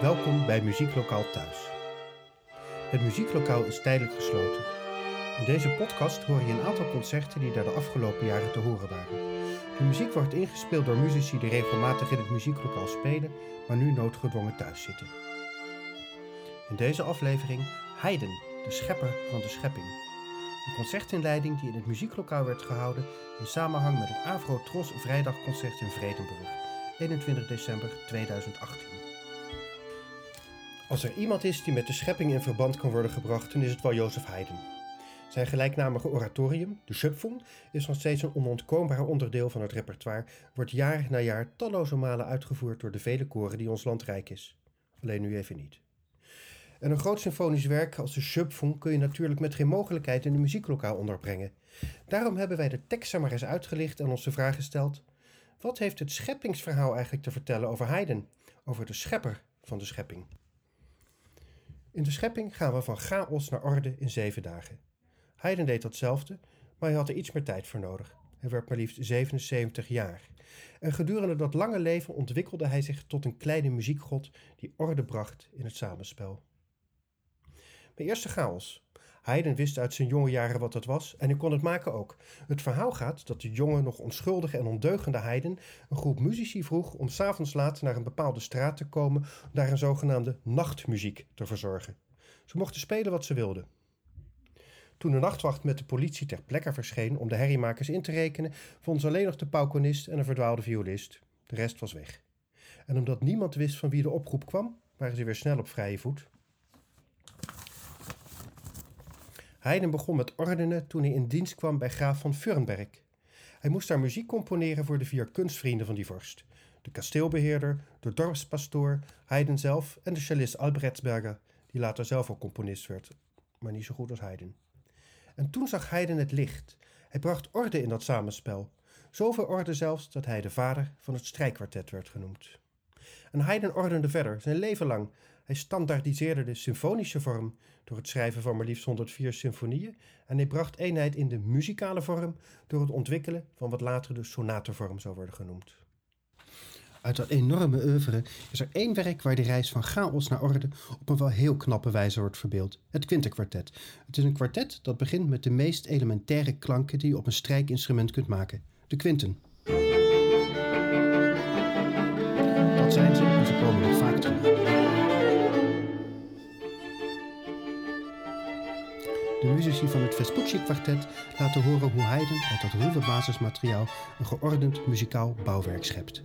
Welkom bij Muzieklokaal Thuis. Het muzieklokaal is tijdelijk gesloten. In deze podcast hoor je een aantal concerten die daar de afgelopen jaren te horen waren. De muziek wordt ingespeeld door muzici die regelmatig in het muzieklokaal spelen, maar nu noodgedwongen thuis zitten. In deze aflevering Haydn, de schepper van de schepping. Een concertinleiding die in het muzieklokaal werd gehouden in samenhang met het Avro Tros Vrijdagconcert in Vredenburg, 21 december 2018. Als er iemand is die met de schepping in verband kan worden gebracht, dan is het wel Jozef Haydn. Zijn gelijknamige oratorium, de Schöpfung, is nog steeds een onontkoombaar onderdeel van het repertoire, wordt jaar na jaar talloze malen uitgevoerd door de vele koren die ons land rijk is. Alleen nu even niet. En een groot symfonisch werk als de Schöpfung kun je natuurlijk met geen mogelijkheid in een muzieklokaal onderbrengen. Daarom hebben wij de tekst maar eens uitgelicht en ons de vraag gesteld: wat heeft het scheppingsverhaal eigenlijk te vertellen over Haydn, over de schepper van de schepping? In de schepping gaan we van chaos naar orde in zeven dagen. Haydn deed datzelfde, maar hij had er iets meer tijd voor nodig. Hij werd maar liefst 77 jaar. En gedurende dat lange leven ontwikkelde hij zich tot een kleine muziekgod die orde bracht in het samenspel. Mijn eerste chaos. Haydn wist uit zijn jonge jaren wat het was en ik kon het maken ook. Het verhaal gaat dat de jonge, nog onschuldige en ondeugende Haydn een groep muzici vroeg om s'avonds laat naar een bepaalde straat te komen om daar een zogenaamde nachtmuziek te verzorgen. Ze mochten spelen wat ze wilden. Toen de nachtwacht met de politie ter plekke verscheen om de herriemakers in te rekenen, vonden ze alleen nog de paukonist en een verdwaalde violist. De rest was weg. En omdat niemand wist van wie de oproep kwam, waren ze weer snel op vrije voet. Haydn begon met ordenen toen hij in dienst kwam bij graaf van Fürnberg. Hij moest daar muziek componeren voor de vier kunstvrienden van die vorst. De kasteelbeheerder, de dorpspastoor, Haydn zelf en de cellist Albrechtsberger, die later zelf ook componist werd, maar niet zo goed als Haydn. En toen zag Haydn het licht. Hij bracht orde in dat samenspel. Zoveel orde zelfs dat hij de vader van het strijkkwartet werd genoemd. En Haydn ordende verder, zijn leven lang. Hij standaardiseerde de symfonische vorm door het schrijven van maar liefst 104 symfonieën en hij bracht eenheid in de muzikale vorm door het ontwikkelen van wat later de sonatenvorm zou worden genoemd. Uit dat enorme oeuvre is er één werk waar de reis van chaos naar orde op een wel heel knappe wijze wordt verbeeld: het Quintenkwartet. Het is een kwartet dat begint met de meest elementaire klanken die je op een strijkinstrument kunt maken: de quinten. Dat zijn ze en ze komen nog vaak terug. De muzici van het Vespucci-kwartet laten horen hoe Haydn uit dat ruwe basismateriaal een geordend muzikaal bouwwerk schept.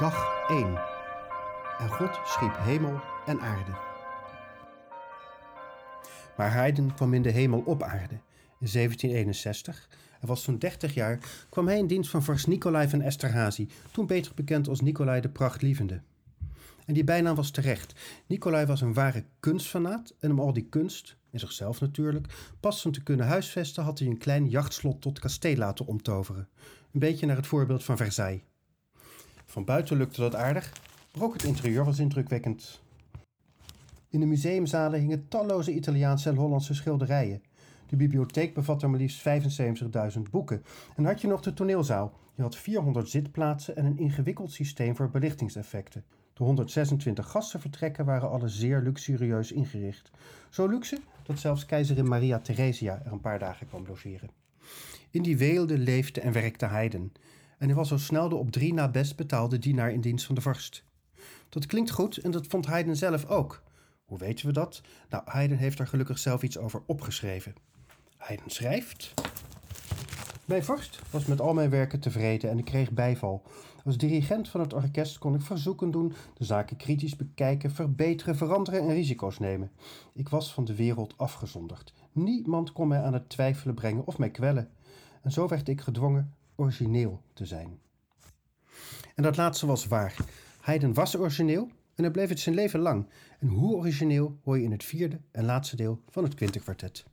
Dag 1. En God schiep hemel en aarde. Maar Haydn kwam in de hemel op aarde in 1761 en was toen 30 jaar, kwam hij in dienst van vorst Nicolai van Esterhazy, toen beter bekend als Nicolai de Prachtlievende. En die bijnaam was terecht. Nicolai was een ware kunstfanaat en om al die kunst, in zichzelf natuurlijk, passend te kunnen huisvesten had hij een klein jachtslot tot kasteel laten omtoveren. Een beetje naar het voorbeeld van Versailles. Van buiten lukte dat aardig, maar ook het interieur was indrukwekkend. In de museumzalen hingen talloze Italiaanse en Hollandse schilderijen. De bibliotheek bevatte maar liefst 75.000 boeken. En had je nog de toneelzaal. Je had 400 zitplaatsen en een ingewikkeld systeem voor belichtingseffecten. De 126 gastenvertrekken waren alle zeer luxurieus ingericht. Zo luxe dat zelfs keizerin Maria Theresia er een paar dagen kwam logeren. In die weelde leefde en werkte Haydn. En hij was al snel de op drie na best betaalde dienaar in dienst van de vorst. Dat klinkt goed en dat vond Haydn zelf ook. Hoe weten we dat? Nou, Haydn heeft er gelukkig zelf iets over opgeschreven. Haydn schrijft. Mijn vorst was met al mijn werken tevreden en ik kreeg bijval. Als dirigent van het orkest kon ik verzoeken doen, de zaken kritisch bekijken, verbeteren, veranderen en risico's nemen. Ik was van de wereld afgezonderd. Niemand kon mij aan het twijfelen brengen of mij kwellen. En zo werd ik gedwongen origineel te zijn. En dat laatste was waar. Haydn was origineel en hij bleef het zijn leven lang. En hoe origineel hoor je in het vierde en laatste deel van het Quintenkwartet.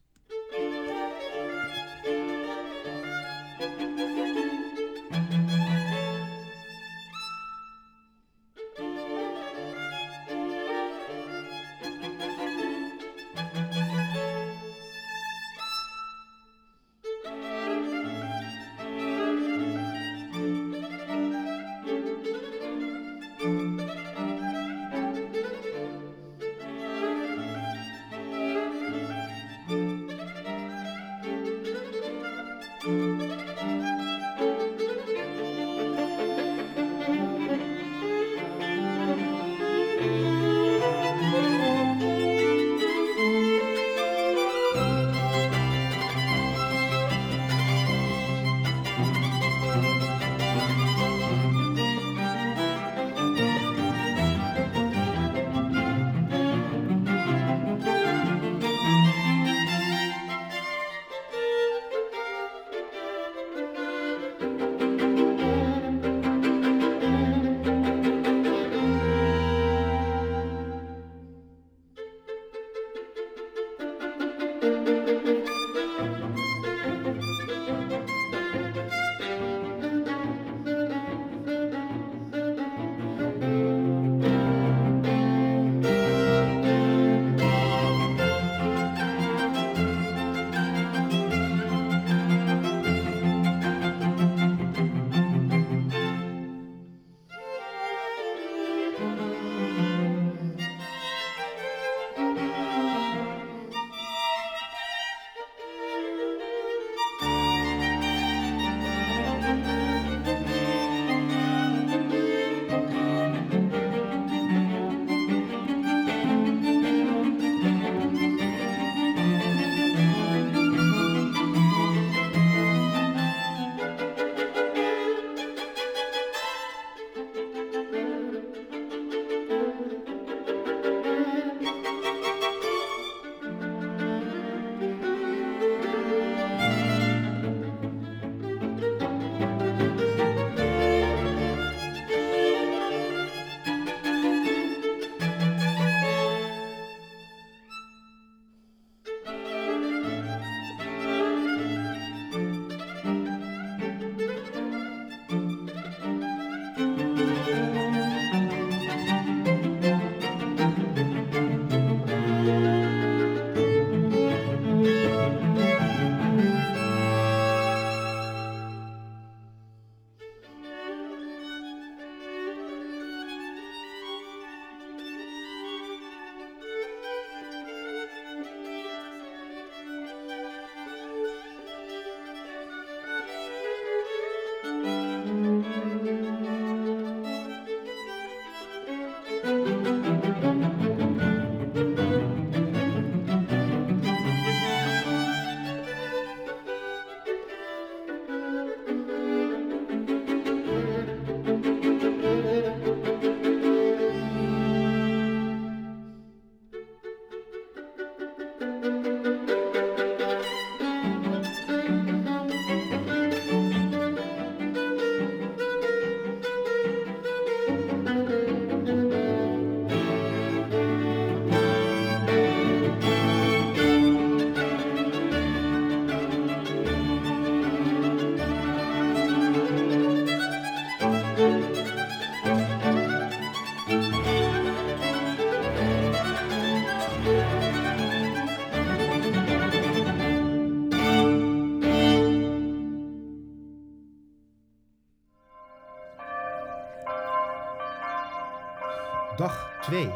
2.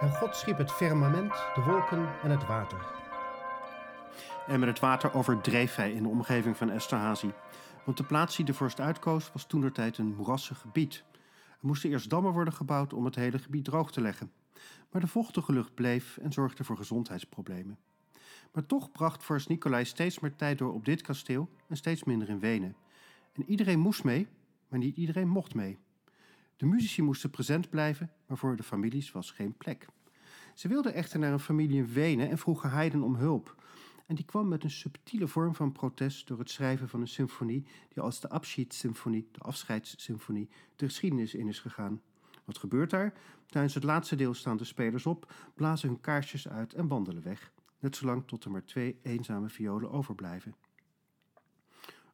En God schiep het firmament, de wolken en het water. En met het water overdreef hij in de omgeving van Esterhazy. Want de plaats die de vorst uitkoos was toenertijd een moerassig gebied. Er moesten eerst dammen worden gebouwd om het hele gebied droog te leggen. Maar de vochtige lucht bleef en zorgde voor gezondheidsproblemen. Maar toch bracht vorst Nicolai steeds meer tijd door op dit kasteel en steeds minder in Wenen. En iedereen moest mee, maar niet iedereen mocht mee. De muzici moesten present blijven, maar voor de families was geen plek. Ze wilden echter naar een familie in Wenen en vroegen Haydn om hulp. En die kwam met een subtiele vorm van protest door het schrijven van een symfonie die als de Abschiedssymfonie, de afscheidssymfonie, de geschiedenis in is gegaan. Wat gebeurt daar? Tijdens het laatste deel staan de spelers op, blazen hun kaarsjes uit en wandelen weg. Net zolang tot er maar twee eenzame violen overblijven.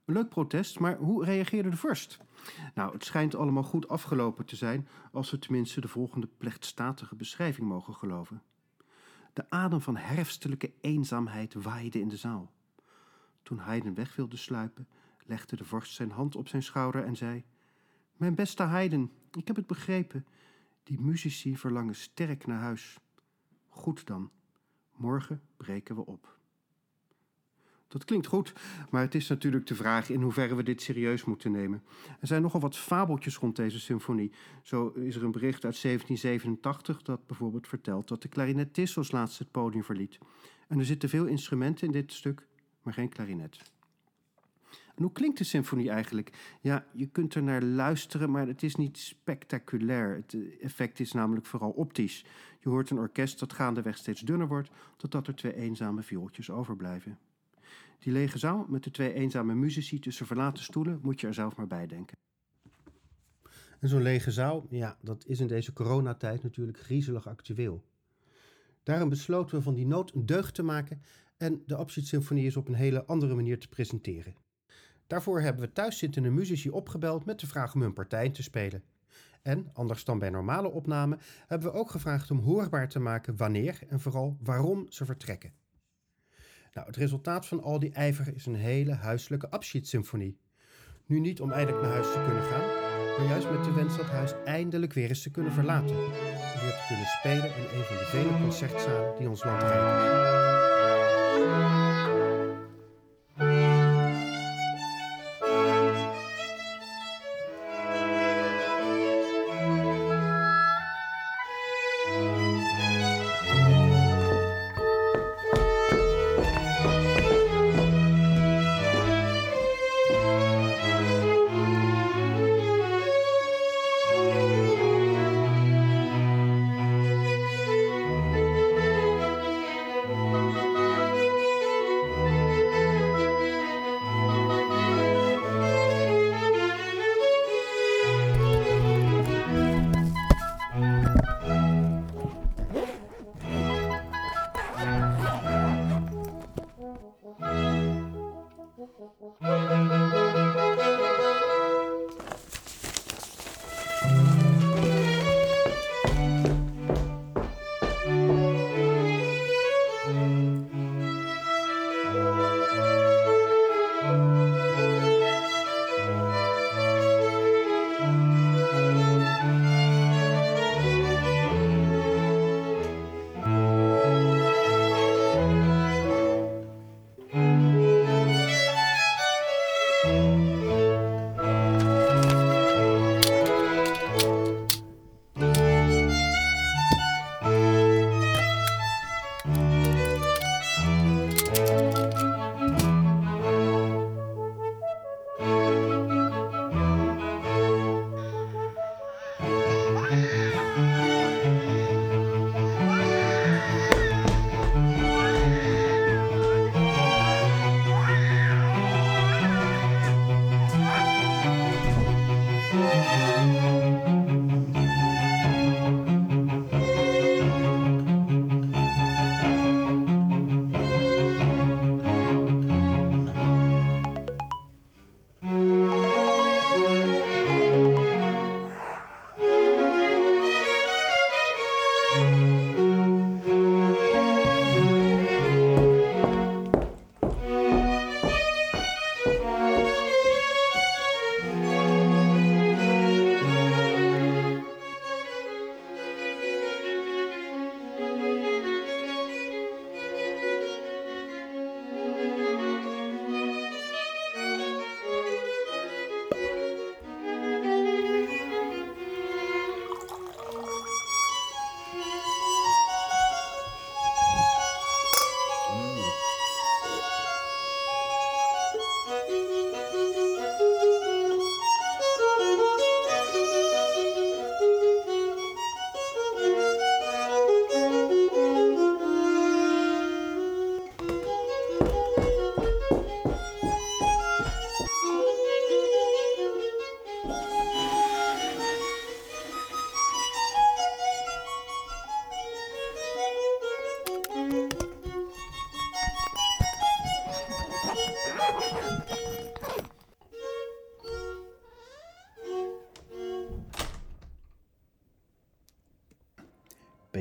Leuk protest, maar hoe reageerde de vorst? Nou, het schijnt allemaal goed afgelopen te zijn, als we tenminste de volgende plechtstatige beschrijving mogen geloven. De adem van herfstelijke eenzaamheid waaide in de zaal. Toen Haydn weg wilde sluipen, legde de vorst zijn hand op zijn schouder en zei: Mijn beste Haydn, ik heb het begrepen. Die muzici verlangen sterk naar huis. Goed dan, morgen breken we op. Dat klinkt goed, maar het is natuurlijk de vraag in hoeverre we dit serieus moeten nemen. Er zijn nogal wat fabeltjes rond deze symfonie. Zo is er een bericht uit 1787 dat bijvoorbeeld vertelt dat de klarinetist als laatste het podium verliet. En er zitten veel instrumenten in dit stuk, maar geen klarinet. En hoe klinkt de symfonie eigenlijk? Ja, je kunt er naar luisteren, maar het is niet spectaculair. Het effect is namelijk vooral optisch. Je hoort een orkest dat gaandeweg steeds dunner wordt, totdat er twee eenzame viooltjes overblijven. Die lege zaal met de twee eenzame muzici tussen verlaten stoelen moet je er zelf maar bij denken. En zo'n lege zaal, ja, dat is in deze coronatijd natuurlijk griezelig actueel. Daarom besloten we van die nood een deugd te maken en de Abschiedssymfonie is op een hele andere manier te presenteren. Daarvoor hebben we thuiszittende muzici opgebeld met de vraag om hun partij te spelen. En, anders dan bij normale opnamen, hebben we ook gevraagd om hoorbaar te maken wanneer en vooral waarom ze vertrekken. Nou, het resultaat van al die ijver is een hele huiselijke abschiedssymfonie. Nu niet om eindelijk naar huis te kunnen gaan, maar juist met de wens dat huis eindelijk weer eens te kunnen verlaten. En weer te kunnen spelen in een van de vele concertzalen die ons land rijk is.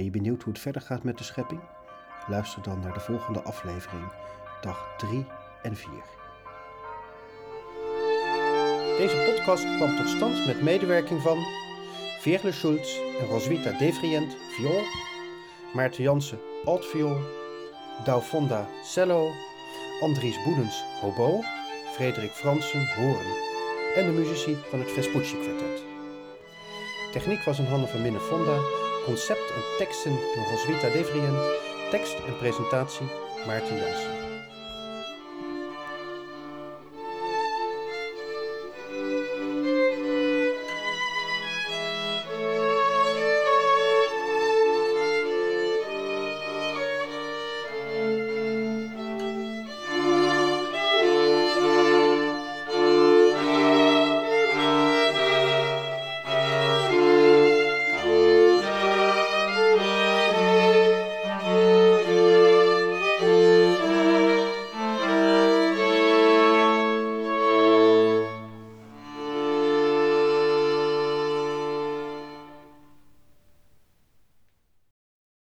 Benieuwd hoe het verder gaat met de schepping? Luister dan naar de volgende aflevering, dag 3 en 4. Deze podcast kwam tot stand met medewerking van Veerle Schulz en Roswitha Devrient, viool, Maarten Jansen, altviool, Douw cello, Andries Boedens, hobo, Frederik Fransen, horen en de muzici van het Vespucci kwartet. Techniek was in handen van Minne Fonda, concept en teksten door Roswitha Devrient, tekst en presentatie Maarten Jansen.